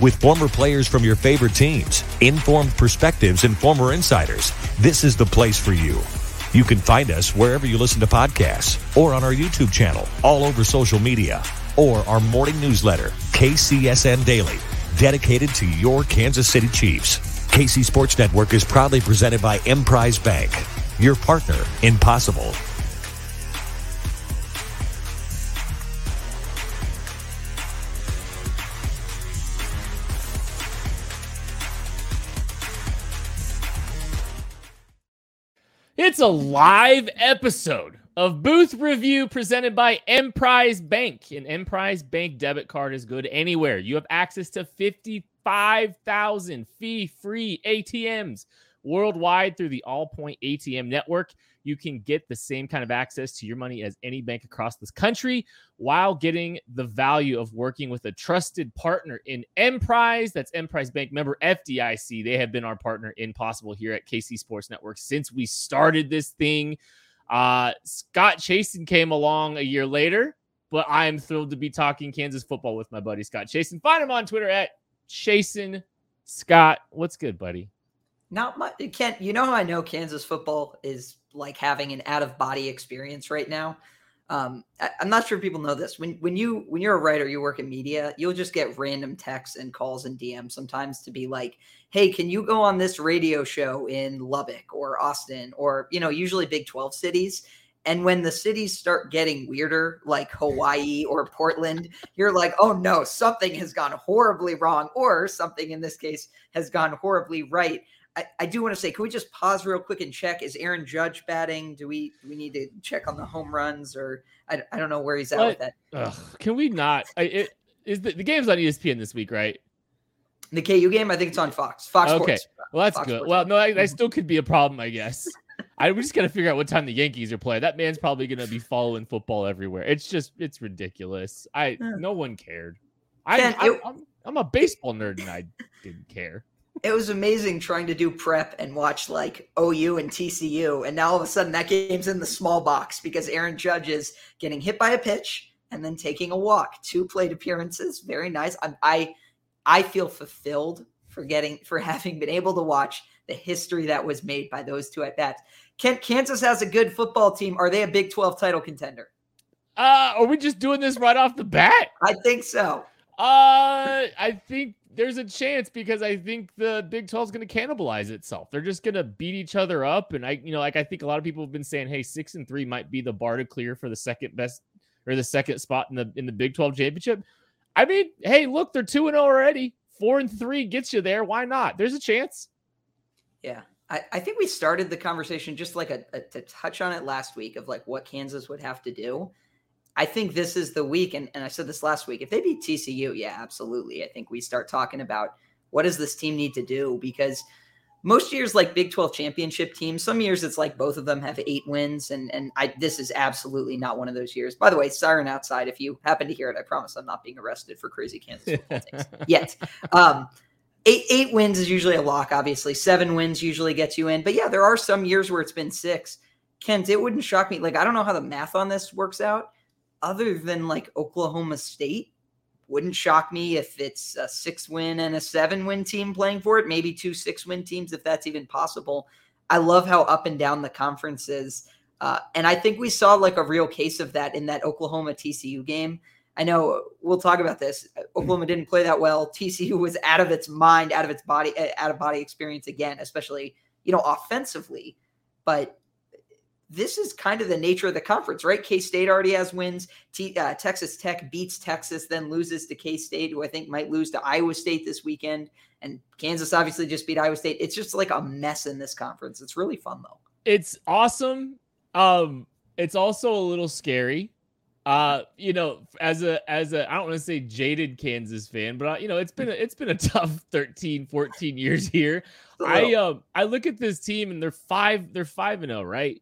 With former players from your favorite teams, informed perspectives, and former insiders, this is the place for you. You can find us wherever you listen to podcasts or on our YouTube channel, all over social media, or our morning newsletter, KCSN Daily, dedicated to your Kansas City Chiefs. KC Sports Network is proudly presented by Emprise Bank, your partner in possible. A live episode of Booth Review presented by Emprise Bank. An Emprise Bank debit card is good anywhere. You have access to 55,000 fee free ATMs worldwide through the Allpoint ATM network you can get the same kind of access to your money as any bank across this country while getting the value of working with a trusted partner in Emprise. That's Emprise Bank member FDIC. They have been our partner in Possible here at KC Sports Network since we started this thing. Uh, Scott Chasen came along a year later, but I am thrilled to be talking Kansas football with my buddy Scott Chasen. Find him on Twitter at Chasen Scott. What's good, buddy? Not much. Kent, you know how I know Kansas football is like having an out of body experience right now. Um, I, am not sure people know this. When when you when you're a writer, you work in media, you'll just get random texts and calls and DMs sometimes to be like, "Hey, can you go on this radio show in Lubbock or Austin or you know usually Big 12 cities?" And when the cities start getting weirder, like Hawaii or Portland, you're like, oh no, something has gone horribly wrong, or something in this case has gone horribly right. I, I do want to say, can we just pause real quick and check? Is Aaron Judge batting? Do we do we need to check on the home runs, or I, I don't know where he's at what? with that. Ugh, can we not? I, it, is the, the game's on ESPN this week, right? The KU game, I think it's on Fox. Fox okay. Sports. Well, that's Fox good. Sports. Well, no, I, I, mm-hmm. still could be a problem, I guess. I we just got to figure out what time the Yankees are playing. That man's probably going to be following football everywhere. It's just it's ridiculous. I no one cared. I, I, I'm a baseball nerd and I didn't care it was amazing trying to do prep and watch like OU and TCU, and now all of a sudden that game's in the small box because Aaron Judge is getting hit by a pitch and then taking a walk. Two plate appearances, very nice. I I, I feel fulfilled for getting for having been able to watch the history that was made by those two at bats. Kent, Kansas has a good football team. Are they a Big Twelve title contender? Uh, are we just doing this right off the bat? I think so. Uh, I think there's a chance because I think the Big 12 is going to cannibalize itself. They're just going to beat each other up. And I, you know, like I think a lot of people have been saying, hey, six and three might be the bar to clear for the second best or the second spot in the in the Big 12 championship. I mean, hey, look, they're two and oh already. Four and three gets you there. Why not? There's a chance. Yeah. I, I think we started the conversation just like a, a to touch on it last week of like what Kansas would have to do. I think this is the week, and, and I said this last week. If they beat TCU, yeah, absolutely. I think we start talking about what does this team need to do because most years like Big 12 championship teams, some years it's like both of them have eight wins, and and I this is absolutely not one of those years. By the way, siren outside. If you happen to hear it, I promise I'm not being arrested for crazy Kansas things yet. Um, eight eight wins is usually a lock. Obviously, seven wins usually gets you in, but yeah, there are some years where it's been six. Kent, it wouldn't shock me. Like I don't know how the math on this works out other than like Oklahoma State, wouldn't shock me if it's a six win and a seven win team playing for it, maybe two six win teams, if that's even possible. I love how up and down the conference is. Uh, and I think we saw like a real case of that in that Oklahoma TCU game. I know we'll talk about this. Oklahoma didn't play that well. TCU was out of its mind, out of its body, uh, out of body experience again, especially you know offensively. But this is kind of the nature of the conference, right? K State already has wins. T, uh, Texas Tech beats Texas, then loses to K State, who I think might lose to Iowa State this weekend. And Kansas obviously just beat Iowa State. It's just like a mess in this conference. It's really fun though. It's awesome. Um, it's also a little scary. Uh, you know, as a as a I don't want to say jaded Kansas fan, but uh, you know, it's been a, it's been a tough 13, 14 years here. I um uh, I look at this team and they're five they're five and 0, right?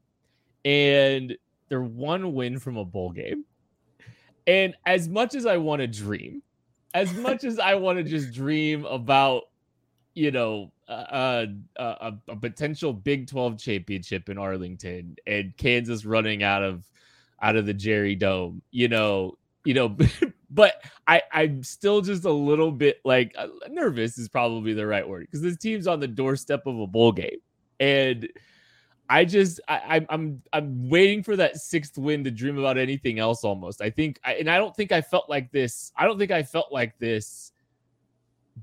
And they're one win from a bowl game. And as much as I want to dream, as much as I want to just dream about, you know, a, a, a, potential Big 12 championship in Arlington and Kansas running out of out of the Jerry Dome, you know, you know, but I I'm still just a little bit like uh, nervous is probably the right word because this team's on the doorstep of a bowl game and I just I, am I'm I'm waiting for that sixth win to dream about anything else. Almost, I think, I, and I don't think I felt like this. I don't think I felt like this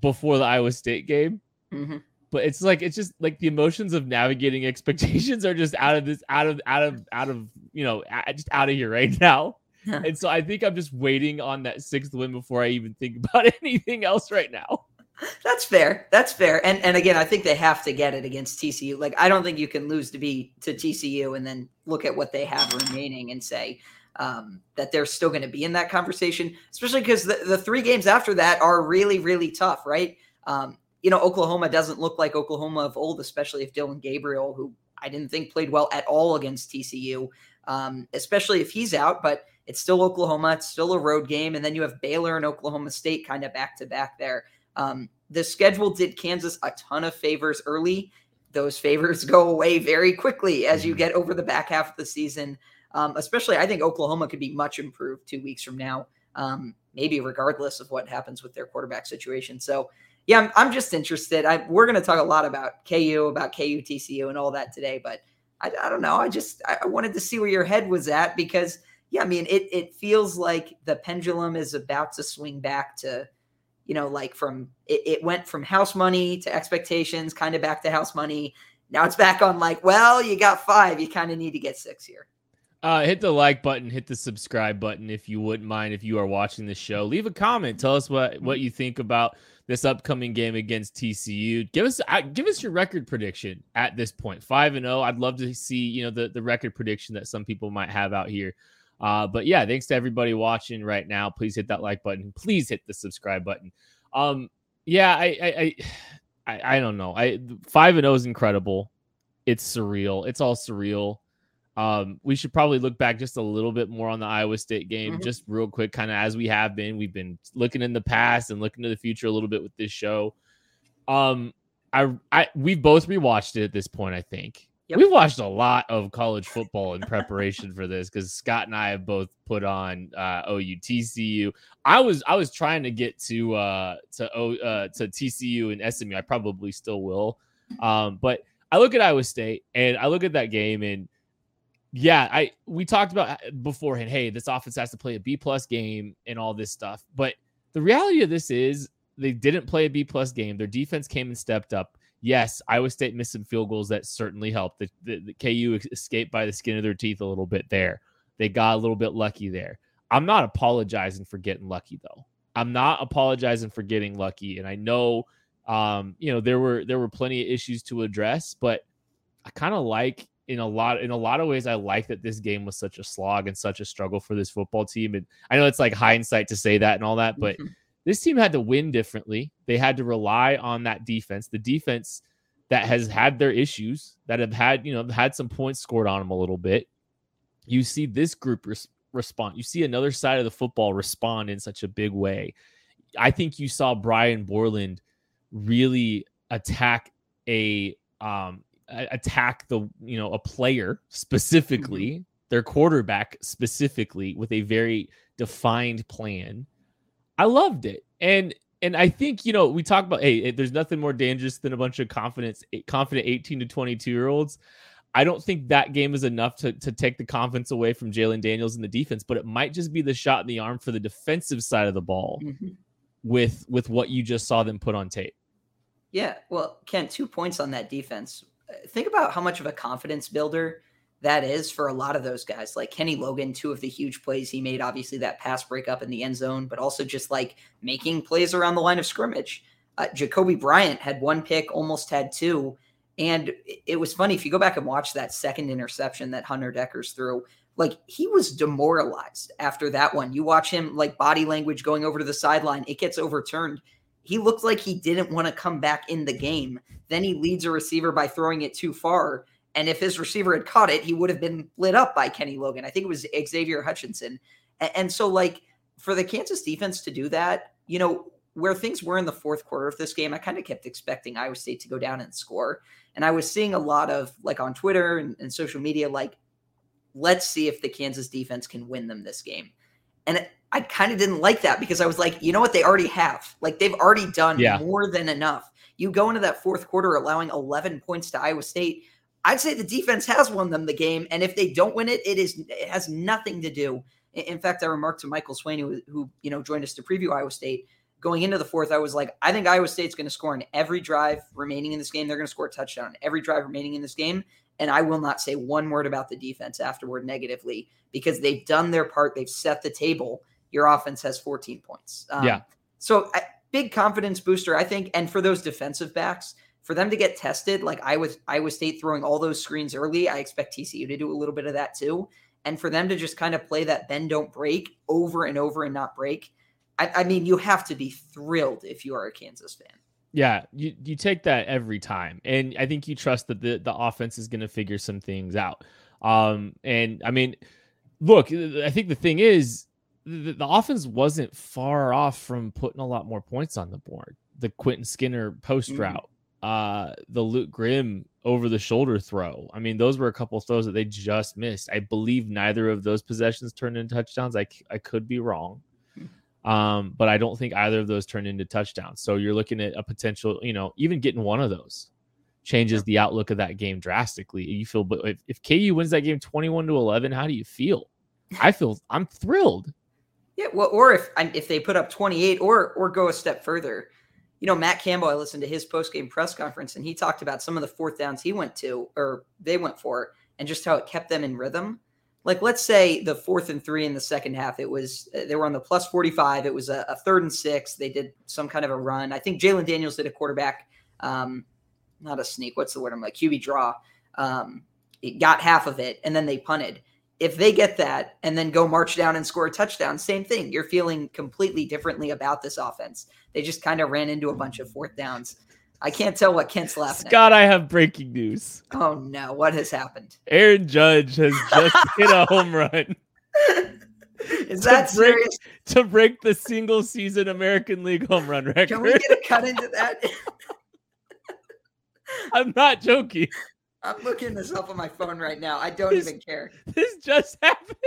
before the Iowa State game. Mm-hmm. But it's like it's just like the emotions of navigating expectations are just out of this, out of out of out of you know, just out of here right now. and so I think I'm just waiting on that sixth win before I even think about anything else right now. That's fair. That's fair. And and again, I think they have to get it against TCU. Like I don't think you can lose to be to TCU and then look at what they have remaining and say um, that they're still going to be in that conversation, especially because the, the three games after that are really, really tough, right? Um, you know, Oklahoma doesn't look like Oklahoma of old, especially if Dillon Gabriel, who I didn't think played well at all against TCU, um, especially if he's out, but it's still Oklahoma. It's still a road game. And then you have Baylor and Oklahoma State kind of back to back there. Um, the schedule did Kansas a ton of favors early. Those favors go away very quickly as you mm-hmm. get over the back half of the season. Um, especially, I think Oklahoma could be much improved two weeks from now, um, maybe regardless of what happens with their quarterback situation. So, yeah, I'm, I'm just interested. I, we're going to talk a lot about KU, about KU TCU, and all that today, but I, I don't know. I just I wanted to see where your head was at because, yeah, I mean, it it feels like the pendulum is about to swing back to you know, like from it, it went from house money to expectations, kind of back to house money. Now it's back on like, well, you got five, you kind of need to get six here. Uh, hit the like button, hit the subscribe button if you wouldn't mind. If you are watching the show, leave a comment. Tell us what what you think about this upcoming game against TCU. Give us uh, give us your record prediction at this point. Five and zero. Oh. I'd love to see you know the the record prediction that some people might have out here. Uh, but yeah, thanks to everybody watching right now. Please hit that like button. Please hit the subscribe button. Um, yeah, I, I, I, I don't know. I five and zero oh is incredible. It's surreal. It's all surreal. Um, we should probably look back just a little bit more on the Iowa State game, mm-hmm. just real quick, kind of as we have been. We've been looking in the past and looking to the future a little bit with this show. Um, I, I, we've both rewatched it at this point. I think Yep. We've watched a lot of college football in preparation for this because Scott and I have both put on uh, OU TCU. I was I was trying to get to uh, to O uh, to TCU and SMU. I probably still will, um, but I look at Iowa State and I look at that game and yeah, I we talked about uh, beforehand. Hey, this offense has to play a B plus game and all this stuff, but the reality of this is they didn't play a B plus game. Their defense came and stepped up yes, Iowa State missed some field goals that certainly helped. The, the, the, KU escaped by the skin of their teeth a little bit there. They got a little bit lucky there. I'm not apologizing for getting lucky though. I'm not apologizing for getting lucky, and I know, um, you know, there were there were plenty of issues to address, but I kind of like in a lot in a lot of ways I like that this game was such a slog and such a struggle for this football team. And I know it's like hindsight to say that and all that, but. Mm-hmm this team had to win differently. They had to rely on that defense, the defense that has had their issues, that have had, you know, had some points scored on them a little bit. You see this group res- respond. You see another side of the football respond in such a big way. I think you saw Brian Borland really attack a um attack the you know a player specifically mm-hmm. their quarterback specifically with a very defined plan. I loved it. And and I think you know we talk about hey, there's nothing more dangerous than a bunch of confidence confident 18 to 22 year olds. I don't think that game is enough to, to take the confidence away from Jalon Daniels in the defense, but it might just be the shot in the arm for the defensive side of the ball mm-hmm. with with what you just saw them put on tape. Yeah, well, Ken, two points on that defense. Think about how much of a confidence builder that is for a lot of those guys. Like Kenny Logan, two of the huge plays he made, obviously that pass breakup in the end zone, but also just like making plays around the line of scrimmage. Uh, Jacoby Bryant had one pick, almost had two. And it was funny if you go back and watch that second interception that Hunter Dekkers threw, like he was demoralized after that one. You watch him like body language going over to the sideline, it gets overturned. He looked like he didn't want to come back in the game. Then he leads a receiver by throwing it too far. And if his receiver had caught it, he would have been lit up by Kenny Logan. I think it was Xavier Hutchinson. And, and so, like, for the Kansas defense to do that, you know, where things were in the fourth quarter of this game, I kind of kept expecting Iowa State to go down and score. And I was seeing a lot of, like, on Twitter and, and social media, like, let's see if the Kansas defense can win them this game. And I kind of didn't like that because I was like, you know what? They already have. Like, they've already done yeah. more than enough. You go into that fourth quarter allowing 11 points to Iowa State I'd say the defense has won them the game, and if they don't win it, it is it has nothing to do. In fact, I remarked to Michael Swain, who, who you know joined us to preview Iowa State, going into the fourth, I was like, I think Iowa State's going to score in every drive remaining in this game. They're going to score a touchdown every drive remaining in this game, and I will not say one word about the defense afterward negatively because they've done their part. They've set the table. Your offense has 14 points. Um, yeah. So I, big confidence booster, I think, and for those defensive backs for them to get tested, like I was Iowa State throwing all those screens early, I expect TCU to do a little bit of that too. And for them to just kind of play that bend don't break over and over and not break, I, I mean, you have to be thrilled if you are a Kansas fan. Yeah, you, you take that every time. And I think you trust that the, the offense is going to figure some things out. Um, and I mean, look, I think the thing is, the, the offense wasn't far off from putting a lot more points on the board. The Quentin Skinner post mm. route, uh the Luke Grimm over the shoulder throw. I mean, those were a couple throws that they just missed. I believe neither of those possessions turned into touchdowns. I I could be wrong. Hmm. Um, but I don't think either of those turned into touchdowns. So you're looking at a potential, you know, even getting one of those changes the outlook of that game drastically. You feel, but if, if KU wins that game 21 to 11, how do you feel? I feel I'm thrilled. Yeah, well, or if if they put up 28 or or go a step further, you know, Matt Campbell, I listened to his post game press conference and he talked about some of the fourth downs he went to or they went for and just how it kept them in rhythm. Like, let's say the fourth and three in the second half, it was uh, they were on the plus 45. It was a, a third and six. They did some kind of a run. I think Jalon Daniels did a quarterback, um, not a sneak. What's the word? I'm like QB draw. Um, it got half of it and then they punted if they get that and then go march down and score a touchdown, same thing. You're feeling completely differently about this offense. They just kind of ran into a bunch of fourth downs. I can't tell what Kent's laughing Scott, at. I have breaking news. Oh no, what has happened? Aaron Judge has just hit a home run. Is that to break, serious? To break the single season American League home run record. Can we get a cut into that? I'm not joking. I'm looking this up on my phone right now. I don't this, even care. This just happened.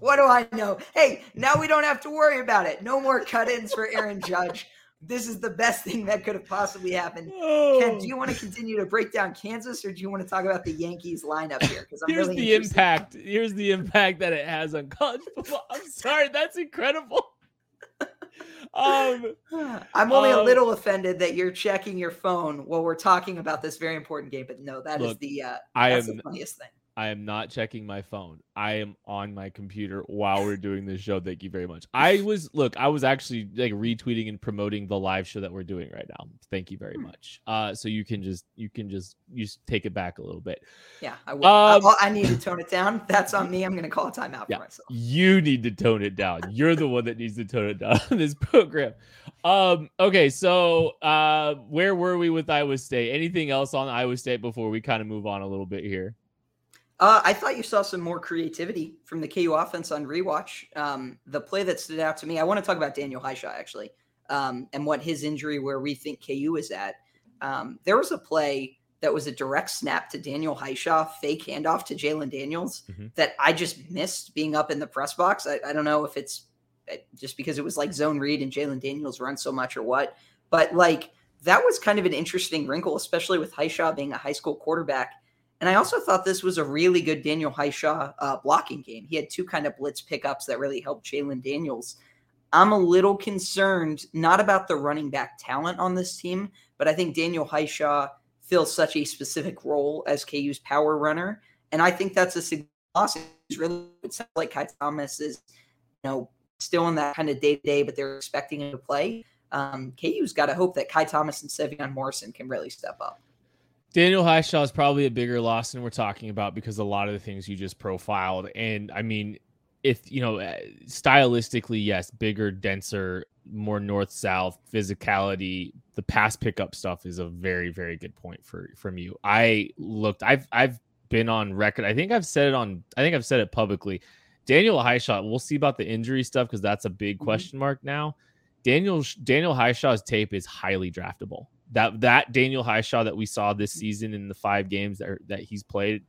What do I know? Hey, now we don't have to worry about it. No more cut-ins for Aaron Judge. This is the best thing that could have possibly happened. Oh. Ken, do you want to continue to break down Kansas, or do you want to talk about the Yankees lineup here? Because here's really the impact. Here's the impact that it has on college football. I'm sorry, that's incredible um, I'm only um, a little offended that you're checking your phone while we're talking about this very important game. But no, that look, is the uh, I am, the funniest thing. I am not checking my phone. I am on my computer while we're doing this show. Thank you very much. I was look, I was actually like retweeting and promoting the live show that we're doing right now. Thank you very hmm. much. Uh, so you can just you can just you just take it back a little bit. Yeah, I will. Um, I, I, need to tone it down. That's on me. I'm going to call a timeout yeah, for myself. You need to tone it down. You're the one that needs to tone it down on this program. Um, okay, so uh, where were we with Iowa State? Anything else on Iowa State before we kind of move on a little bit here? Uh, I thought you saw some more creativity from the KU offense on rewatch. Um, the play that stood out to me, I want to talk about Daniel Hishaw actually, um, and what his injury, where we think KU is at. Um, there was a play that was a direct snap to Daniel Hishaw, fake handoff to Jalon Daniels mm-hmm. that I just missed being up in the press box. I, I don't know if it's eh, just because it was like zone read and Jalon Daniels run so much or what, but like that was kind of an interesting wrinkle, especially with Hishaw being a high school quarterback. And I also thought this was a really good Daniel Hishaw uh, blocking game. He had two kind of blitz pickups that really helped Jalon Daniels. I'm a little concerned, not about the running back talent on this team, but I think Daniel Hishaw fills such a specific role as KU's power runner. And I think that's a loss. It's really, it sounds like Ky Thomas is, you know, still in that kind of day to day, but they're expecting him to play. Um, KU's got to hope that Ky Thomas and Sevion Morrison can really step up. Daniel Hishaw is probably a bigger loss than we're talking about because a lot of the things you just profiled. And I mean, if you know, stylistically, yes, bigger, denser, more north south physicality. The pass pickup stuff is a very, very good point for from you. I looked, I've, I've been on record. I think I've said it on, I think I've said it publicly. Daniel Hishaw, we'll see about the injury stuff because that's a big mm-hmm. question mark now. Daniel Daniel Hishaw's tape is highly draftable. That that Daniel Hishaw that we saw this season in the five games that that he's played,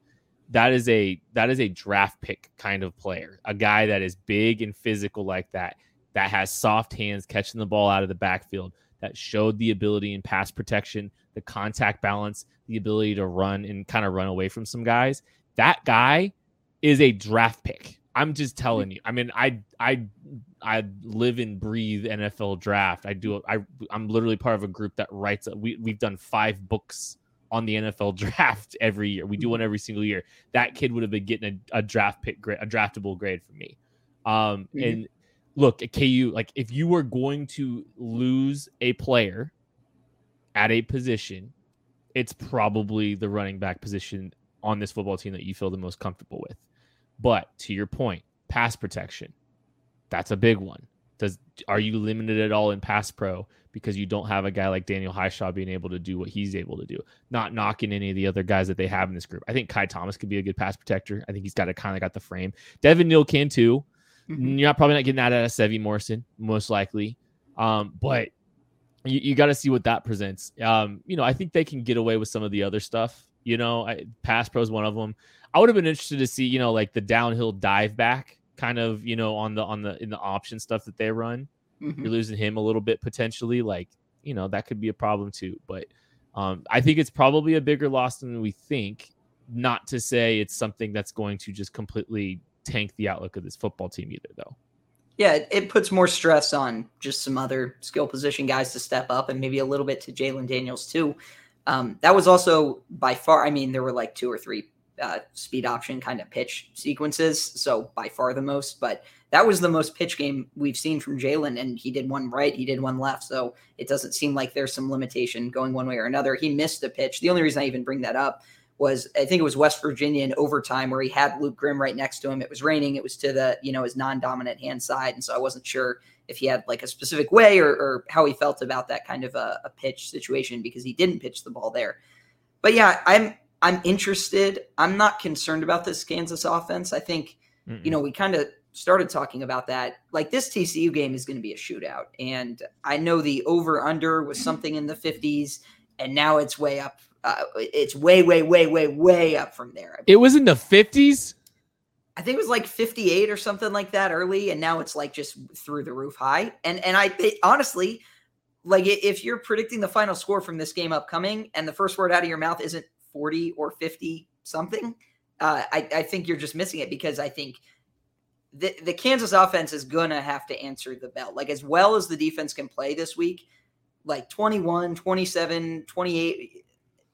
that is a that is a draft pick kind of player. A guy that is big and physical like that, that has soft hands catching the ball out of the backfield, that showed the ability in pass protection, the contact balance, the ability to run and kind of run away from some guys. That guy is a draft pick. I'm just telling you. I mean, I I I live and breathe NFL draft. I do. I I'm literally part of a group that writes. We we've done five books on the NFL draft every year. We do one every single year. That kid would have been getting a, a draft pick grade, a draftable grade from me. Um, mm-hmm. and look at KU. Like if you were going to lose a player at a position, it's probably the running back position on this football team that you feel the most comfortable with. But to your point, pass protection, that's a big one. Does are you limited at all in pass pro because you don't have a guy like Daniel Hishaw being able to do what he's able to do? Not knocking any of the other guys that they have in this group. I think Ky Thomas could be a good pass protector. I think he's got a kind of got the frame. Devin Neal can too. Mm-hmm. You're not probably not getting that out of Sevy Morrison, most likely. Um, but you, you got to see what that presents. Um, you know, I think they can get away with some of the other stuff. You know, I, pass pro is one of them. I would have been interested to see, you know, like the downhill dive back kind of, you know, on the on the in the option stuff that they run. Mm-hmm. You're losing him a little bit potentially. Like, you know, that could be a problem too. But um, I think it's probably a bigger loss than we think. Not to say it's something that's going to just completely tank the outlook of this football team either, though. Yeah, it puts more stress on just some other skill position guys to step up, and maybe a little bit to Jalon Daniels too. Um, that was also by far. I mean, there were like two or three uh, speed option kind of pitch sequences. So by far the most, but that was the most pitch game we've seen from Jalon. and he did one right, he did one left. So it doesn't seem like there's some limitation going one way or another. He missed a pitch. The only reason I even bring that up was I think it was West Virginia in overtime where he had Luke Grimm right next to him. It was raining. It was to the you know his non-dominant hand side, and so I wasn't sure if he had like a specific way or, or how he felt about that kind of a, a pitch situation because he didn't pitch the ball there. But yeah, I'm I'm interested. I'm not concerned about this Kansas offense. I think, Mm-mm. you know, we kind of started talking about that. Like this TCU game is going to be a shootout. And I know the over under was something in the 50s, and now it's way up. Uh, it's way, way, way, way, way up from there. It was in the 50s? I think it was like 58 or something like that early, and now it's like just through the roof high. And and I it, honestly, like if you're predicting the final score from this game upcoming, and the first word out of your mouth isn't 40 or 50 something, uh, I, I think you're just missing it because I think the, the Kansas offense is going to have to answer the bell. Like, as well as the defense can play this week, like 21, 27, 28.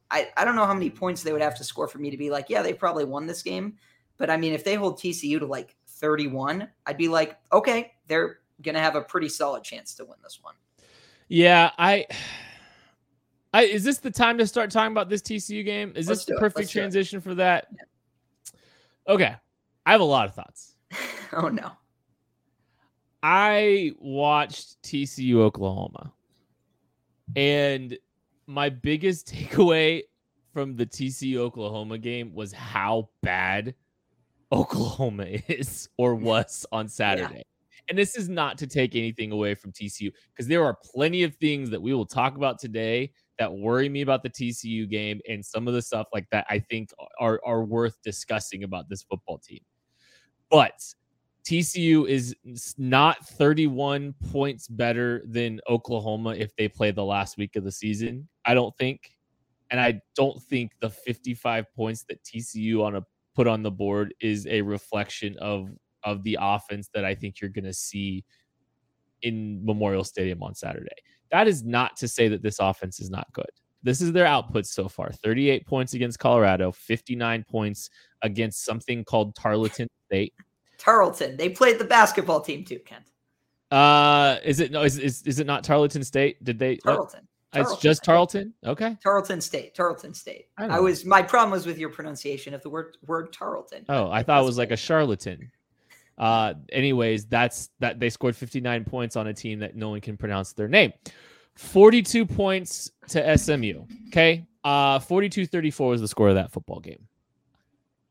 I, I don't know how many points they would have to score for me to be like, yeah, they probably won this game. But I mean, if they hold TCU to like 31, I'd be like, okay, they're going to have a pretty solid chance to win this one. Yeah, I I, is this the time to start talking about this TCU game? Is Let's this the perfect transition for that? Yeah. Okay. I have a lot of thoughts. oh, no. I watched TCU Oklahoma. And my biggest takeaway from the TCU Oklahoma game was how bad Oklahoma is or was on Saturday. And this is not to take anything away from TCU because there are plenty of things that we will talk about today that worry me about the TCU game and some of the stuff like that I think are are worth discussing about this football team. But TCU is not 31 points better than Oklahoma if they play the last week of the season. I don't think. And I don't think the 55 points that TCU on a put on the board is a reflection of of the offense that I think you're going to see in Memorial Stadium on Saturday. That is not to say that this offense is not good. This is their output so far 38 points against Colorado, 59 points against something called Tarleton State. Tarleton. They played the basketball team too, Kent. Uh, is it no? Is, is, is it not Tarleton State? Did they? Tarleton. Tarleton. It's just Tarleton. Okay. Tarleton State. Tarleton State. I, I, was my problem was with your pronunciation of the word word Tarleton. Oh, I thought it was like a charlatan. Uh, anyways, that's that they scored 59 points on a team that no one can pronounce their name. 42 points to SMU. Okay. Uh 42-34 was the score of that football game.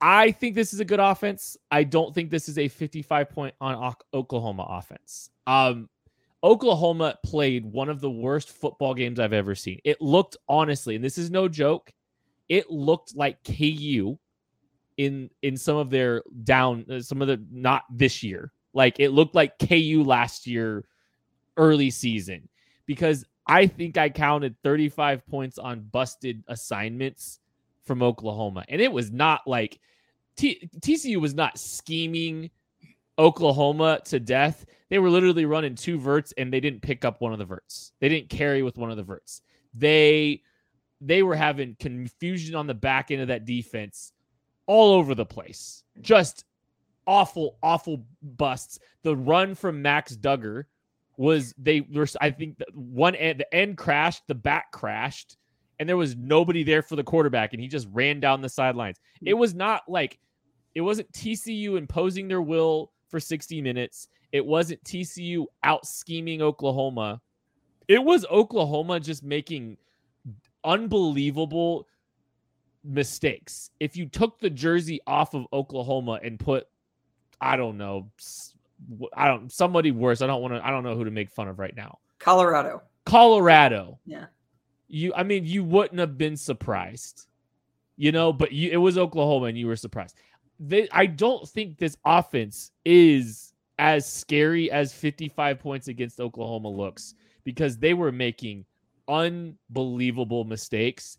I think this is a good offense. I don't think this is a 55 point on Oklahoma offense. Um Oklahoma played one of the worst football games I've ever seen. It looked honestly, and this is no joke, it looked like KU in in some of their down uh, some of the not this year. Like it looked like KU last year early season because I think I counted 35 points on busted assignments from Oklahoma. And it was not like T- TCU was not scheming Oklahoma to death. They were literally running two verts and they didn't pick up one of the verts. They didn't carry with one of the verts. They they were having confusion on the back end of that defense all over the place. Just awful, awful busts. The run from Max Duggan was they were I think one end the end crashed, the back crashed, and there was nobody there for the quarterback, and he just ran down the sidelines. Hmm. It was not like it wasn't TCU imposing their will for 60 minutes. It wasn't TCU out scheming Oklahoma. It was Oklahoma just making unbelievable mistakes. If you took the jersey off of Oklahoma and put, I don't know, I don't somebody worse. I don't want to. I don't know who to make fun of right now. Colorado. Colorado. Yeah. You. I mean, you wouldn't have been surprised, you know. But you, it was Oklahoma, and you were surprised. They, I don't think this offense is as scary as 55 points against Oklahoma looks because they were making unbelievable mistakes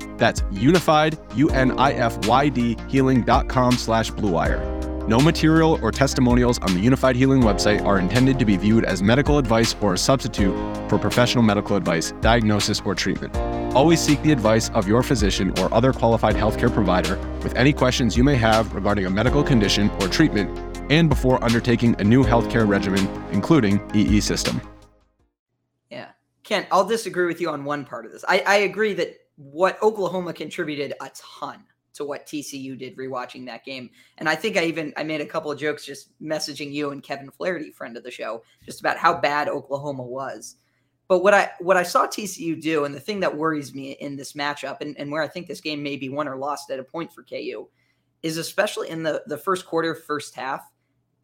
That's unifyd, U-N-I-F-Y-D, healing.com slash bluewire. No material or testimonials on the Unifyd Healing website are intended to be viewed as medical advice or a substitute for professional medical advice, diagnosis, or treatment. Always seek the advice of your physician or other qualified healthcare provider with any questions you may have regarding a medical condition or treatment and before undertaking a new healthcare regimen, including EE system. Yeah. Kent, I'll disagree with you on one part of this. I, I agree that what Oklahoma contributed a ton to what TCU did rewatching that game. And I think I even I made a couple of jokes just messaging you and Kevin Flaherty, friend of the show, just about how bad Oklahoma was. But what I what I saw TCU do, and the thing that worries me in this matchup, and, and where I think this game may be won or lost at a point for KU, is especially in the the first quarter, first half,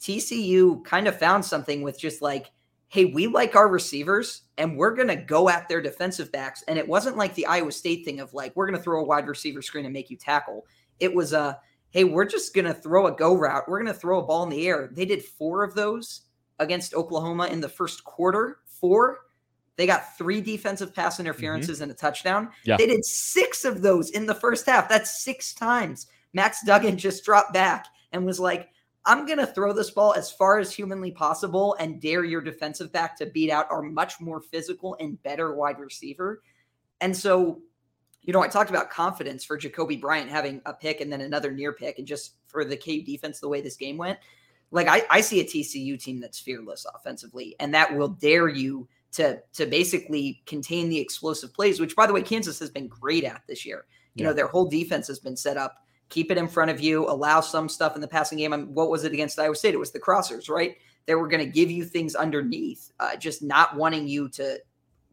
TCU kind of found something with just like hey, we like our receivers and we're going to go at their defensive backs. And it wasn't like the Iowa State thing of like, we're going to throw a wide receiver screen and make you tackle. It was a, hey, we're just going to throw a go route. We're going to throw a ball in the air. They did four of those against Oklahoma in the first quarter. Four. They got three defensive pass mm-hmm. interferences mm-hmm. and a touchdown. Yeah. They did six of those in the first half. That's six times. Max Duggan just dropped back and was like, I'm going to throw this ball as far as humanly possible and dare your defensive back to beat out our much more physical and better wide receiver. And so, you know, I talked about confidence for Jacoby Bryant having a pick and then another near pick, and just for the KU defense, the way this game went. Like I, I see a TCU team that's fearless offensively, and that will dare you to to basically contain the explosive plays, which by the way, Kansas has been great at this year. You yeah. know, their whole defense has been set up keep it in front of you, allow some stuff in the passing game. I mean, what was it against Iowa State? It was the crossers, right? They were going to give you things underneath, uh, just not wanting you to,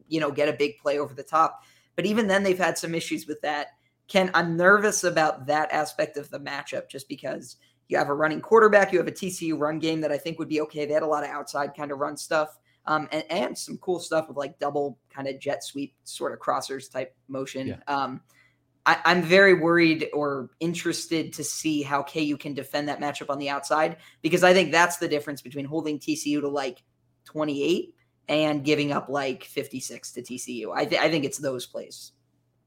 you know, get a big play over the top. But even then, they've had some issues with that. Ken, I'm nervous about that aspect of the matchup just because you have a running quarterback, you have a TCU run game that I think would be okay. They had a lot of outside kind of run stuff. Um, and, and some cool stuff with like double kind of jet sweep sort of crossers type motion. Yeah. Um, I, am very worried or interested to see how KU can defend that matchup on the outside because I think that's the difference between holding TCU to like 28 and giving up like 56 to TCU. I, th- I think it's those plays.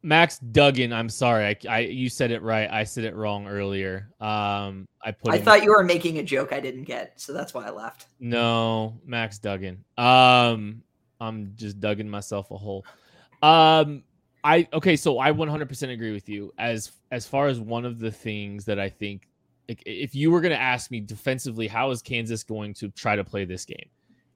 Max Duggan, I'm sorry, I, I, you said it right. I said it wrong earlier. Um, I put. I thought you were making a joke I didn't get, so that's why I left. No, Max Duggan. Um, I'm just dugging myself a hole. Um, I okay, so I 100% agree with you as as far as one of the things that I think like, if you were going to ask me defensively how is Kansas going to try to play this game?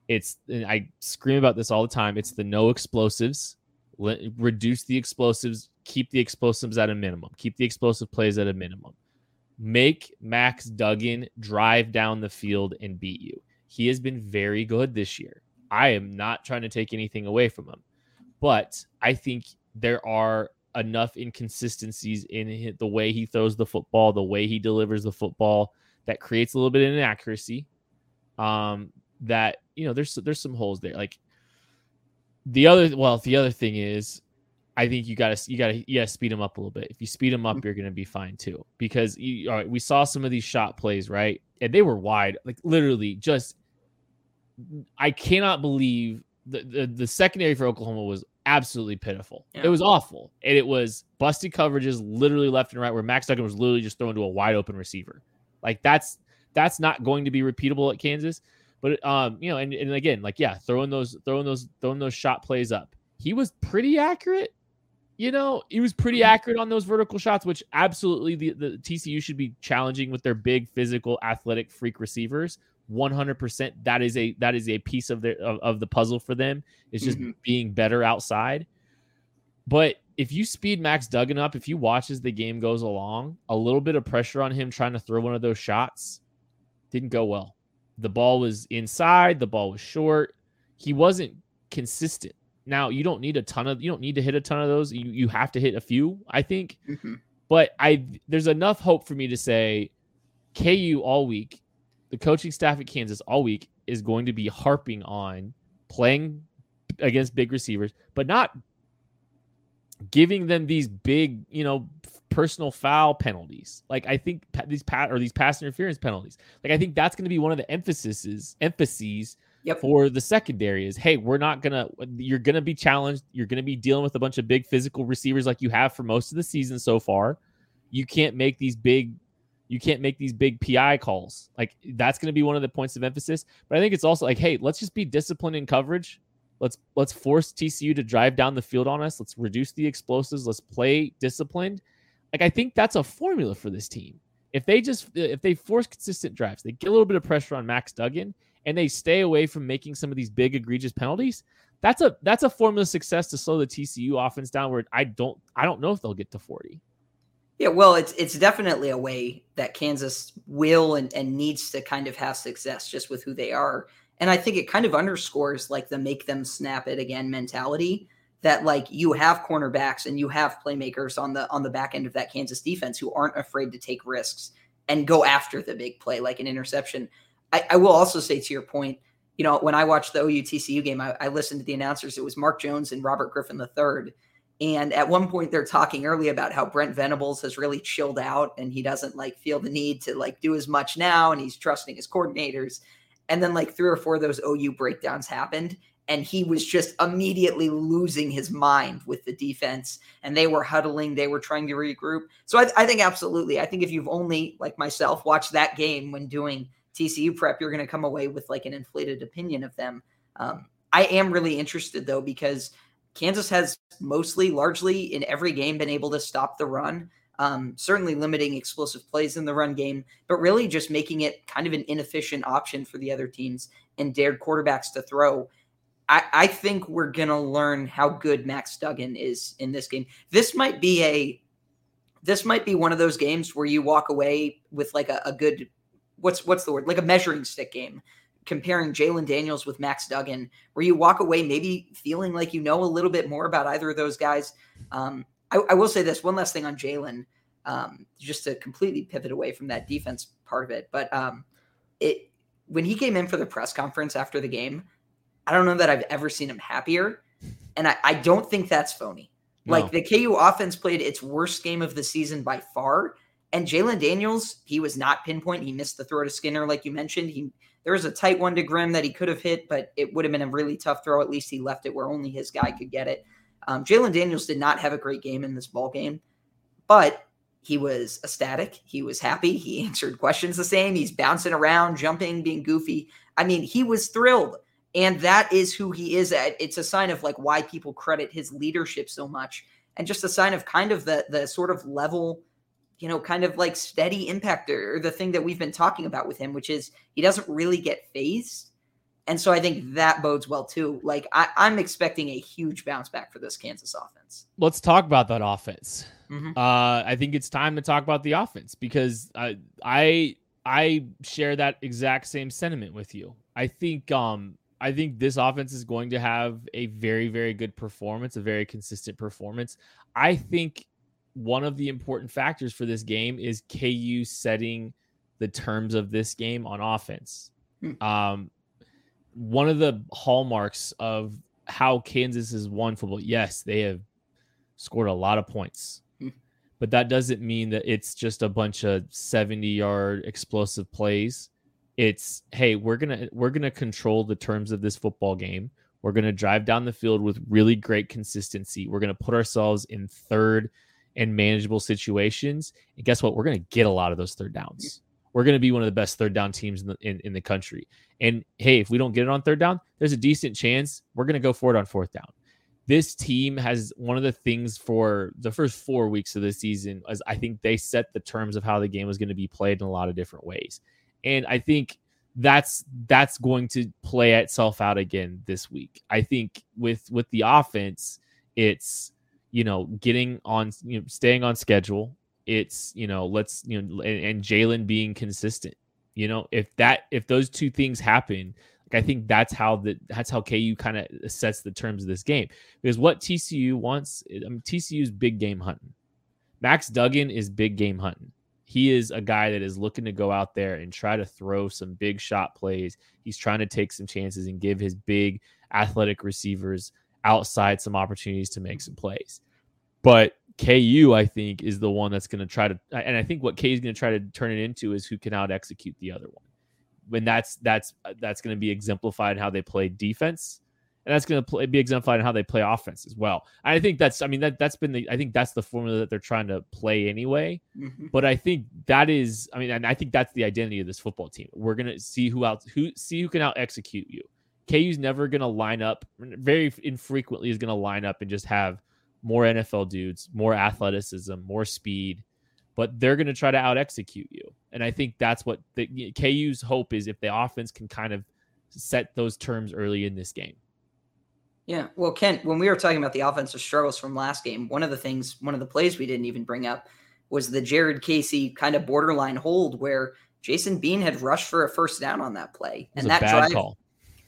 It's and I scream about this all the time. It's the no explosives, let, reduce the explosives, keep the explosives at a minimum, keep the explosive plays at a minimum. Make Max Duggan drive down the field and beat you. He has been very good this year. I am not trying to take anything away from him, but I think there are enough inconsistencies in the way he throws the football, the way he delivers the football that creates a little bit of inaccuracy. Um, that you know, there's there's some holes there. Like the other, well, the other thing is, I think you gotta you gotta yeah speed him up a little bit. If you speed him up, mm-hmm. you're gonna be fine too. Because you, all right, we saw some of these shot plays right, and they were wide, like literally just. I cannot believe the, the, the secondary for Oklahoma was absolutely pitiful. Yeah. It was awful. And it was busted coverages literally left and right where Max Duggan was literally just thrown to a wide open receiver. Like that's that's not going to be repeatable at Kansas. But um, you know, and, and again, like yeah, throwing those throwing those throwing those shot plays up. He was pretty accurate. You know, he was pretty mm-hmm. accurate on those vertical shots, which absolutely the, the TCU should be challenging with their big physical athletic freak receivers. 100% that is a that is a piece of the of, of the puzzle for them. It's just mm-hmm. being better outside. But if you speed max duggan up if you watch as the game goes along a little bit of pressure on him trying to throw one of those shots didn't go well. The ball was inside the ball was short. He wasn't consistent. Now you don't need a ton of you don't need to hit a ton of those. You, you have to hit a few i think. Mm-hmm. but i there's enough hope for me to say ku all week the coaching staff at Kansas all week is going to be harping on playing against big receivers, but not giving them these big, you know, personal foul penalties. Like I think these pat or these pass interference penalties. Like I think that's going to be one of the emphases emphases yep. for the secondary is hey, we're not gonna you're gonna be challenged. You're gonna be dealing with a bunch of big physical receivers like you have for most of the season so far. You can't make these big you can't make these big PI calls. Like that's going to be one of the points of emphasis. But I think it's also like, hey, let's just be disciplined in coverage. Let's let's force TCU to drive down the field on us. Let's reduce the explosives. Let's play disciplined. Like I think that's a formula for this team. If they just if they force consistent drives, they get a little bit of pressure on Max Duggan, and they stay away from making some of these big egregious penalties. That's a that's a formula of success to slow the TCU offense down. Where I don't I don't know if they'll get to forty. Yeah, well, it's it's definitely a way that Kansas will and, and needs to kind of have success just with who they are. And I think it kind of underscores like the make them snap it again mentality that like you have cornerbacks and you have playmakers on the on the back end of that Kansas defense who aren't afraid to take risks and go after the big play like an interception. I, I will also say to your point, you know, when I watched the OUTCU game, I, I listened to the announcers. It was Mark Jones and Robert Griffin III and at one point, they're talking early about how Brent Venables has really chilled out and he doesn't like feel the need to like do as much now and he's trusting his coordinators. And then, like, three or four of those OU breakdowns happened and he was just immediately losing his mind with the defense and they were huddling they were trying to regroup so I, I, think absolutely i think if you've only like myself watched that game when doing tcu prep you're going to come away with like an inflated opinion of them um, i am really interested though because Kansas has mostly, largely in every game been able to stop the run. Um, certainly limiting explosive plays in the run game, but really just making it kind of an inefficient option for the other teams and dared quarterbacks to throw. I, I think we're gonna learn how good Max Duggan is in this game. This might be a this might be one of those games where you walk away with like a, a good what's what's the word like a measuring stick game comparing Jalon Daniels with Max Duggan, where you walk away maybe feeling like you know a little bit more about either of those guys. Um, I, I, will say this one last thing on Jalen, um, just to completely pivot away from that defense part of it. But um, it when he came in for the press conference after the game, I don't know that I've ever seen him happier, and I, I don't think that's phony. No. Like the KU offense played its worst game of the season by far. And Jalon Daniels, he was not pinpoint. He missed the throw to Skinner, like you mentioned. He there was a tight one to Grimm that he could have hit, but it would have been a really tough throw. At least he left it where only his guy could get it. Um, Jalon Daniels did not have a great game in this ball game, but he was ecstatic. He was happy. He answered questions the same. He's bouncing around, jumping, being goofy. I mean, he was thrilled. And that is who he is. At. It's a sign of like why people credit his leadership so much, and just a sign of kind of the the sort of level you know, kind of like steady impact or the thing that we've been talking about with him, which is he doesn't really get phased. And so I think that bodes well too. Like I, am expecting a huge bounce back for this Kansas offense. Let's talk about that offense. Mm-hmm. Uh, I think it's time to talk about the offense because I I I share that exact same sentiment with you. I think um I think this offense is going to have a very very good performance, a very consistent performance. I think one of the important factors for this game is KU setting the terms of this game on offense. Hmm. Um, one of the hallmarks of how Kansas has won football, yes, they have scored a lot of points, hmm. but that doesn't mean that it's just a bunch of 70 yard explosive plays. It's hey, we're gonna we're gonna control the terms of this football game. We're gonna drive down the field with really great consistency. We're gonna put ourselves in third and manageable situations. And guess what? We're going to get a lot of those third downs. We're going to be one of the best third down teams in the, in, in the country. And hey, if we don't get it on third down, there's a decent chance we're going to go for it on fourth down. This team has one of the things for the first four weeks of the season, as I think they set the terms of how the game was going to be played in a lot of different ways. And I think that's that's going to play itself out again this week. I think with with the offense, it's you know, getting on, you know, staying on schedule. It's, you know, let's, you know, and, and Jalon being consistent. You know, if that, if those two things happen, like I think that's how the that's how KU kind of sets the terms of this game. Because what TCU wants, I mean, TCU is big game hunting. Max Duggan is big game hunting. He is a guy that is looking to go out there and try to throw some big shot plays. He's trying to take some chances and give his big athletic receivers outside some opportunities to make some plays. But KU, I think, is the one that's going to try to, and I think what KU is going to try to turn it into is who can out execute the other one. When that's that's that's going to be exemplified in how they play defense, and that's going to be exemplified in how they play offense as well. I think that's, I mean, that that's been the, I think that's the formula that they're trying to play anyway. Mm-hmm. But I think that is, I mean, and I think that's the identity of this football team. We're going to see who out, who see who can out execute you. KU's never going to line up, very infrequently is going to line up and just have more NFL dudes, more athleticism, more speed, but they're going to try to out execute you. And I think that's what the KU's hope is if the offense can kind of set those terms early in this game. Yeah. Well, Kent, when we were talking about the offensive struggles from last game, one of the things, one of the plays we didn't even bring up was the Jared Casey kind of borderline hold where Jason Bean had rushed for a first down on that play. And that drive, call.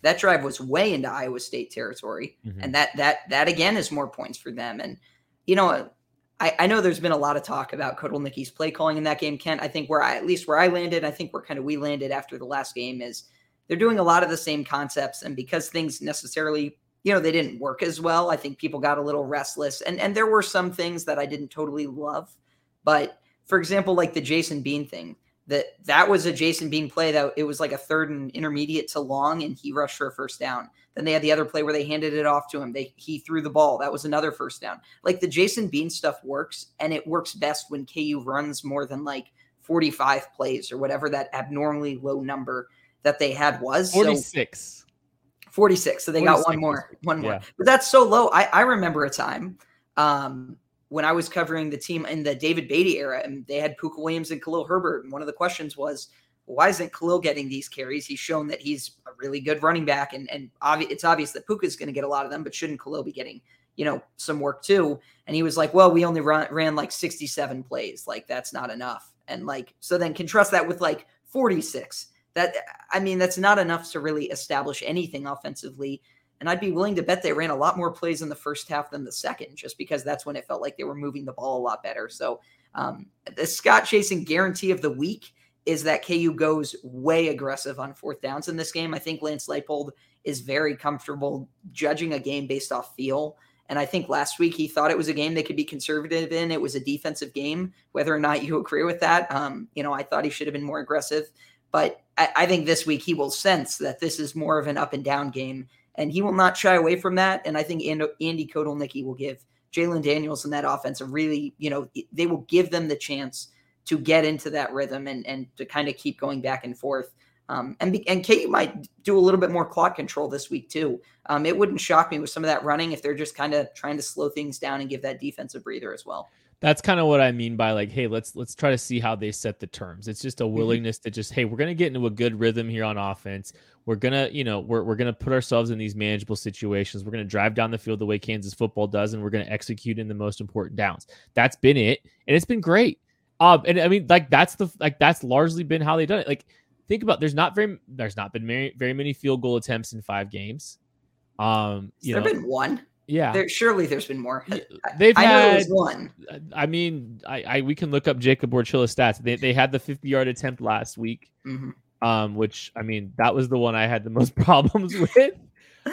That drive was way into Iowa State territory. Mm-hmm. And that, that, that again is more points for them. And, you know, I, I know there's been a lot of talk about Kotelnicki's play calling in that game, Kent. I think where I, at least where I landed, I think where kind of we landed after the last game is they're doing a lot of the same concepts. And because things necessarily you know, they didn't work as well. I think people got a little restless. And and there were some things that I didn't totally love. But for example, like the Jason Bean thing, that that was a Jason Bean play that it was like a third and intermediate to long, and he rushed for a first down. Then they had the other play where they handed it off to him. They he threw the ball. That was another first down. Like the Jason Bean stuff works, and it works best when KU runs more than like 45 plays or whatever that abnormally low number that they had was. 46. So, 46. So they got one more, one more. Yeah. But that's so low. I, I remember a time um, when I was covering the team in the David Beaty era, and they had Pooka Williams and Khalil Herbert. And one of the questions was, why isn't Khalil getting these carries? He's shown that he's a really good running back, and and obvi- it's obvious that Pooka is going to get a lot of them, but shouldn't Khalil be getting you know some work too? And he was like, well, we only run, ran like 67 plays, like that's not enough. And like so, then contrast that with like 46 that I mean, that's not enough to really establish anything offensively. And I'd be willing to bet they ran a lot more plays in the first half than the second, just because that's when it felt like they were moving the ball a lot better. So um, the Scott Chasen guarantee of the week is that KU goes way aggressive on fourth downs in this game. I think Lance Leipold is very comfortable judging a game based off feel. And I think last week he thought it was a game they could be conservative in. It was a defensive game. Whether or not you agree with that, um, you know, I thought he should have been more aggressive. But I, I think this week he will sense that this is more of an up and down game, and he will not shy away from that. And I think Andy, Andy Kotelnicki will give Jalon Daniels and that offense a really, you know, they will give them the chance to get into that rhythm and and to kind of keep going back and forth. Um, and and Kate might do a little bit more clock control this week too. Um, it wouldn't shock me with some of that running if they're just kind of trying to slow things down and give that defense a breather as well that's kind of what I mean by like, hey, let's let's try to see how they set the terms. It's just a mm-hmm. willingness mm-hmm. to just, hey, we're gonna get into a good rhythm here on offense. We're gonna, you know, we're we're gonna put ourselves in these manageable situations. We're gonna drive down the field the way Kansas football does, and we're gonna execute in the most important downs. That's been it, and it's been great. Um, and I mean, like that's the like that's largely been how they've done it. Like, think about there's not very there's not been very very many field goal attempts in five games. Um, you there know, been one. Yeah, there, surely there's been more. They've I had one. I mean, I, I, we can look up Jacob Borcila stats. They they had the 50 yard attempt last week, mm-hmm. Um, which I mean that was the one I had the most problems with.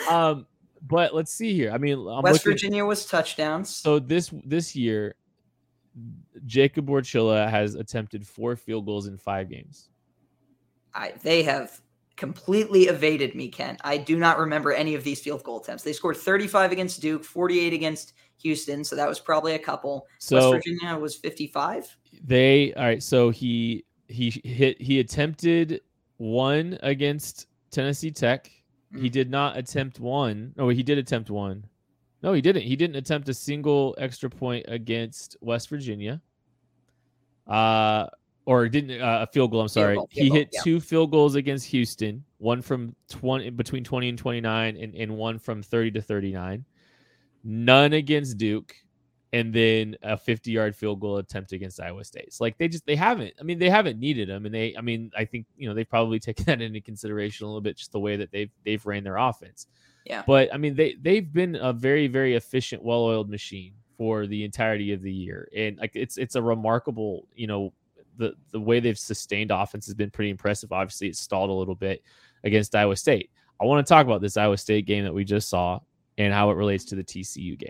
um, but let's see here. I mean, I'm West looking, Virginia was touchdowns. So this this year, Jacob Borcila has attempted four field goals in five games. I they have completely evaded me, Ken. I do not remember any of these field goal attempts. They scored 35 against Duke, 48 against Houston, so that was probably a couple. So West Virginia was 55. They all right. So he he hit he attempted one against Tennessee Tech. He mm. did not attempt one. No, he did attempt one. No, he didn't. He didn't attempt a single extra point against West Virginia. Uh or didn't uh, a field goal. I'm sorry. Goal, he goal, hit yeah. two field goals against Houston, one from 20 between 20 and 29 and, and one from 30 to 39. None against Duke and then a 50 yard field goal attempt against Iowa State. So like they just they haven't. I mean, they haven't needed them, and they. I mean, I think you know they've probably taken that into consideration a little bit, just the way that they've they've ran their offense. Yeah. But I mean, they they've been a very very efficient, well oiled machine for the entirety of the year, and like it's it's a remarkable you know the the way they've sustained offense has been pretty impressive. Obviously, it stalled a little bit against Iowa State. I want to talk about this Iowa State game that we just saw and how it relates to the TCU game.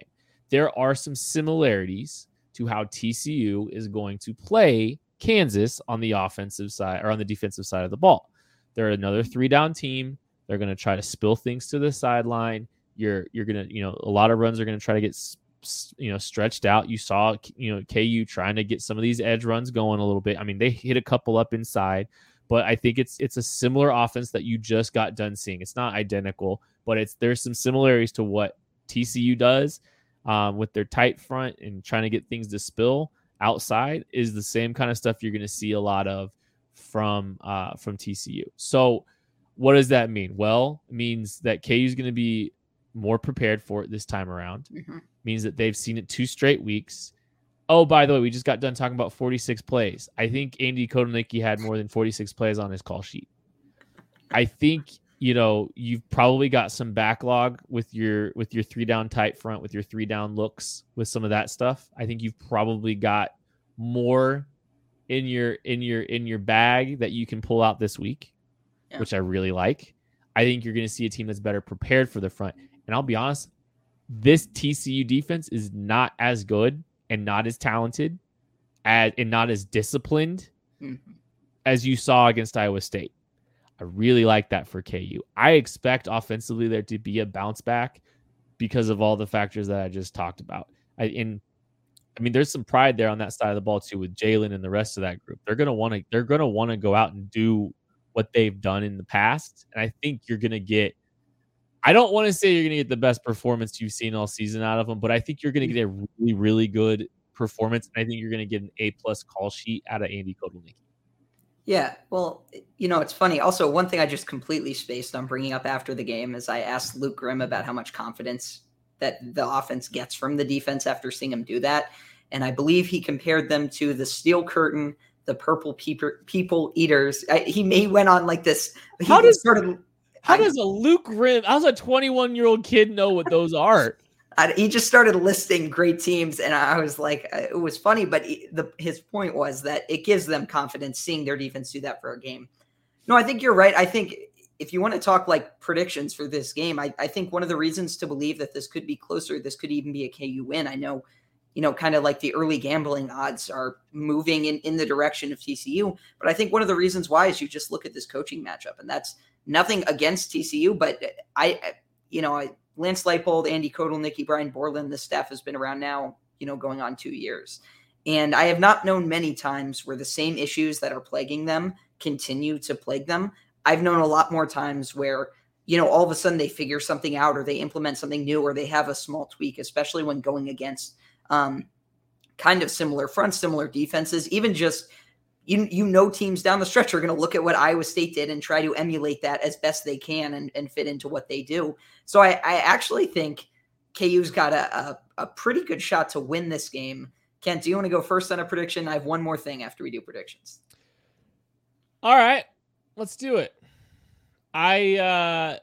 There are some similarities to how TCU is going to play Kansas on the offensive side or on the defensive side of the ball. They're another three down team. They're going to try to spill things to the sideline. You're you're going to, you know, a lot of runs are going to try to get you know stretched out. You saw you know KU trying to get some of these edge runs going a little bit. I mean, they hit a couple up inside, but I think it's it's a similar offense that you just got done seeing. It's not identical, but it's there's some similarities to what TCU does um, with their tight front and trying to get things to spill. outside is the same kind of stuff you're going to see a lot of from uh, from TCU. So, what does that mean? Well, it means that KU is going to be more prepared for it this time around. Mm-hmm. Means that they've seen it two straight weeks. Oh, by the way, we just got done talking about 46 plays. I think Andy Kotelnicki had more than 46 plays on his call sheet. I think you know you've probably got some backlog with your with your three down tight front with your three down looks with some of that stuff i think you've probably got more in your in your in your bag that you can pull out this week yeah. which i really like i think you're going to see a team that's better prepared for the front and i'll be honest this tcu defense is not as good and not as talented as and not as disciplined mm-hmm. as you saw against iowa state I really like that for KU. I expect offensively there to be a bounce back because of all the factors that I just talked about. I I mean, there's some pride there on that side of the ball too with Jalon and the rest of that group. They're gonna want to they're gonna want to go out and do what they've done in the past. And I think you're gonna get I don't want to say you're gonna get the best performance you've seen all season out of them, but I think you're gonna get a really, really good performance. And I think you're gonna get an A plus call sheet out of Andy Kotelnicki. Yeah, well, you know, it's funny. Also, one thing I just completely spaced on bringing up after the game is I asked Luke Grimm about how much confidence that the offense gets from the defense after seeing him do that. And I believe he compared them to the steel curtain, the purple people, people eaters. I, he, he went on like this. How does, started, how I, does a Luke Grimm, how's a 21 year old kid know what those are? I, he just started listing great teams, and I was like, uh, it was funny, but he, the, his point was that it gives them confidence seeing their defense do that for a game. No, I think you're right. I think if you want to talk like predictions for this game, I, I think one of the reasons to believe that this could be closer, this could even be a KU win. I know, you know, kind of like the early gambling odds are moving in, in the direction of TCU. But I think one of the reasons why is you just look at this coaching matchup, and that's nothing against TCU, but I, you know, I, Lance Leipold, Andy Kotelnicki, Brian Borland, the staff has been around now, you know, going on two years. And I have not known many times where the same issues that are plaguing them continue to plague them. I've known a lot more times where, you know, all of a sudden they figure something out or they implement something new or they have a small tweak, especially when going against um, kind of similar fronts, similar defenses, even just you you know teams down the stretch are going to look at what Iowa State did and try to emulate that as best they can and, and fit into what they do. So I, I actually think KU's got a, a, a pretty good shot to win this game. Kent, do you want to go first on a prediction? I have one more thing after we do predictions. All right, let's do it. I uh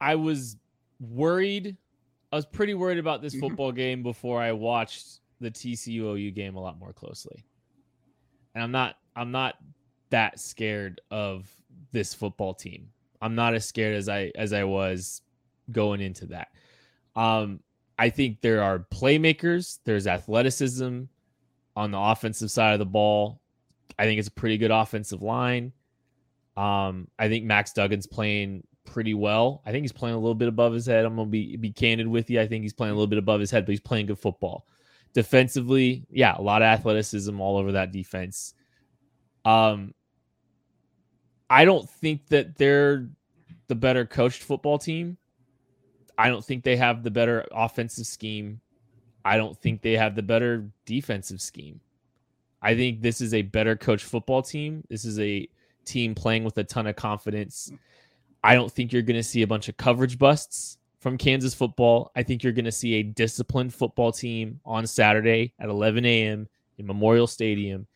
I was worried. I was pretty worried about this mm-hmm. football game before I watched the TCU OU game a lot more closely and I'm not I'm not that scared of this football team. I'm not as scared as I as I was going into that. Um, I think there are playmakers. There's athleticism on the offensive side of the ball. I think it's a pretty good offensive line. Um, I think Max Duggan's playing pretty well. I think he's playing a little bit above his head. I'm gonna be be candid with you. I think he's playing a little bit above his head, but he's playing good football. Defensively, yeah, a lot of athleticism all over that defense. Um, I don't think that they're the better coached football team. I don't think they have the better offensive scheme. I don't think they have the better defensive scheme. I think this is a better coached football team. This is a team playing with a ton of confidence. I don't think you're going to see a bunch of coverage busts from Kansas football. I think you're going to see a disciplined football team on Saturday at 11 a.m. in Memorial Stadium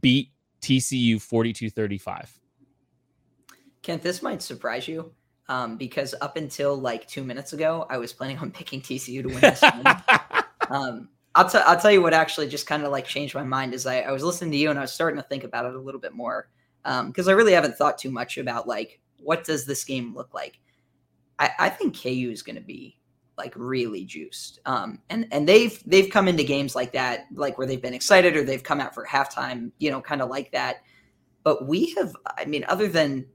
beat TCU 42 35. Kent, this might surprise you um, because up until like two minutes ago, I was planning on picking TCU to win this um, I'll, t- I'll tell you what actually just kind of like changed my mind is I, I was listening to you and I was starting to think about it a little bit more because um, I really haven't thought too much about like what does this game look like I, I think KU is going to be like really juiced. Um, and and they've they've come into games like that, like where they've been excited or they've come out for halftime, you know, kind of like that. But we have, I mean, other than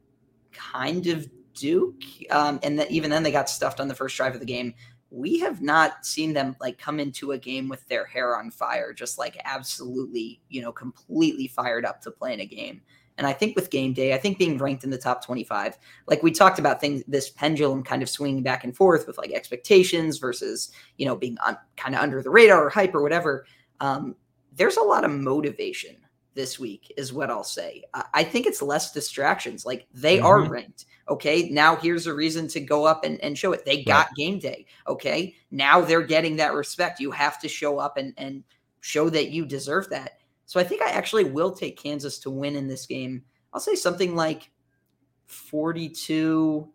kind of Duke, um, and even then they got stuffed on the first drive of the game. We have not seen them like come into a game with their hair on fire, just like absolutely, you know, completely fired up to play in a game. And I think with game day, I think being ranked in the top 25, like we talked about things, this pendulum kind of swinging back and forth with like expectations versus, you know, being kind of under the radar or hype or whatever. Um, there's a lot of motivation this week, is what I'll say. I think it's less distractions. Like they mm-hmm. are ranked. Okay. Now here's a reason to go up and, and show it. They got right. game day. Okay. Now they're getting that respect. You have to show up and, and show that you deserve that. So I think I actually will take Kansas to win in this game. I'll say something like 42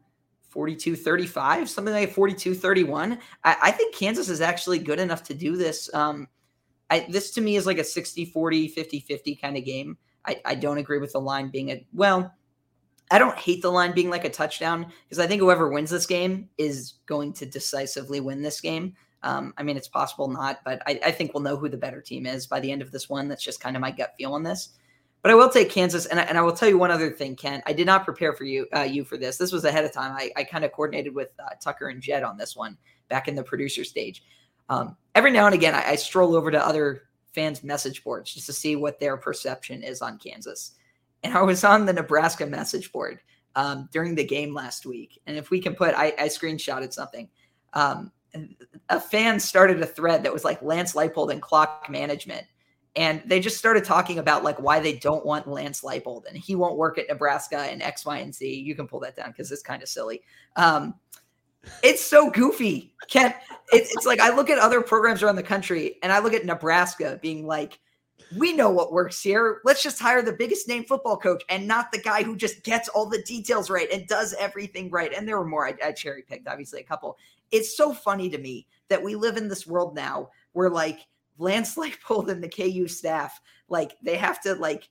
42 35, something like 42 31. I, I, think Kansas is actually good enough to do this. Um, I, this to me is like a 60 40, 50 50 kind of game. I, I don't agree with the line being a, well, I don't hate the line being like a touchdown because I think whoever wins this game is going to decisively win this game. Um, I mean, it's possible not, but I, I, think we'll know who the better team is by the end of this one. That's just kind of my gut feel on this. But I will take Kansas, and I, and I will tell you one other thing, Ken. I did not prepare for you uh, you for this. This was ahead of time. I, I kind of coordinated with uh, Tucker and Jed on this one back in the producer stage. Um, every now and again, I, I stroll over to other fans' message boards just to see what their perception is on Kansas. And I was on the Nebraska message board um, during the game last week. And if we can put, I, I screenshotted something. Um, a fan started a thread that was like Lance Leipold and clock management and they just started talking about like why they don't want Lance Leipold and he won't work at Nebraska and X, Y, and Z. You can pull that down because it's kind of silly. Um, it's so goofy. Can't it's, it's like I look at other programs around the country and I look at Nebraska being like, we know what works here. Let's just hire the biggest name football coach and not the guy who just gets all the details right and does everything right. And there were more I, I cherry picked, obviously, a couple. It's so funny to me that we live in this world now where like Lance Leipold and the KU staff, like they have to like,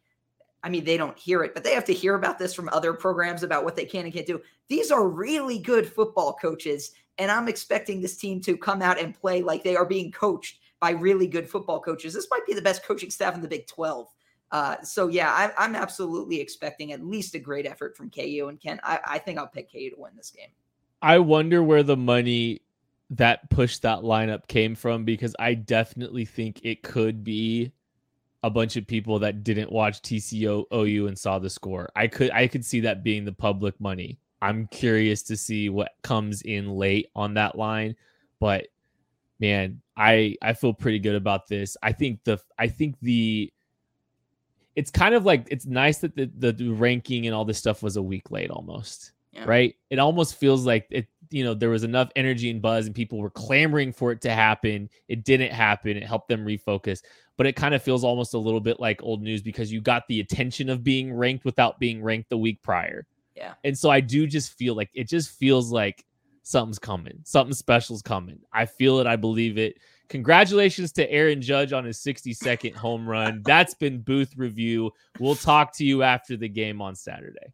I mean, they don't hear it, but they have to hear about this from other programs about what they can and can't do. These are really good football coaches, and I'm expecting this team to come out and play like they are being coached by really good football coaches. This might be the best coaching staff in the Big 12. Uh, so yeah, I, am absolutely expecting at least a great effort from KU and Ken. I, I think I'll pick KU to win this game. I wonder where the money that pushed that lineup came from because I definitely think it could be a bunch of people that didn't watch TCU OU and saw the score. I could I could see that being the public money. I'm curious to see what comes in late on that line, but man, I I feel pretty good about this. I think the I think the it's kind of like it's nice that the the ranking and all this stuff was a week late almost. Yeah. Right? It almost feels like it you know there was enough energy and buzz and people were clamoring for it to happen. It didn't happen. It helped them refocus. But it kind of feels almost a little bit like old news because you got the attention of being ranked without being ranked the week prior. Yeah. And so i do just feel like it just feels like something's coming. Something special's coming. I feel it. I believe it. Congratulations to aaron judge on his 62nd home run. That's been booth review. We'll talk to you after the game on saturday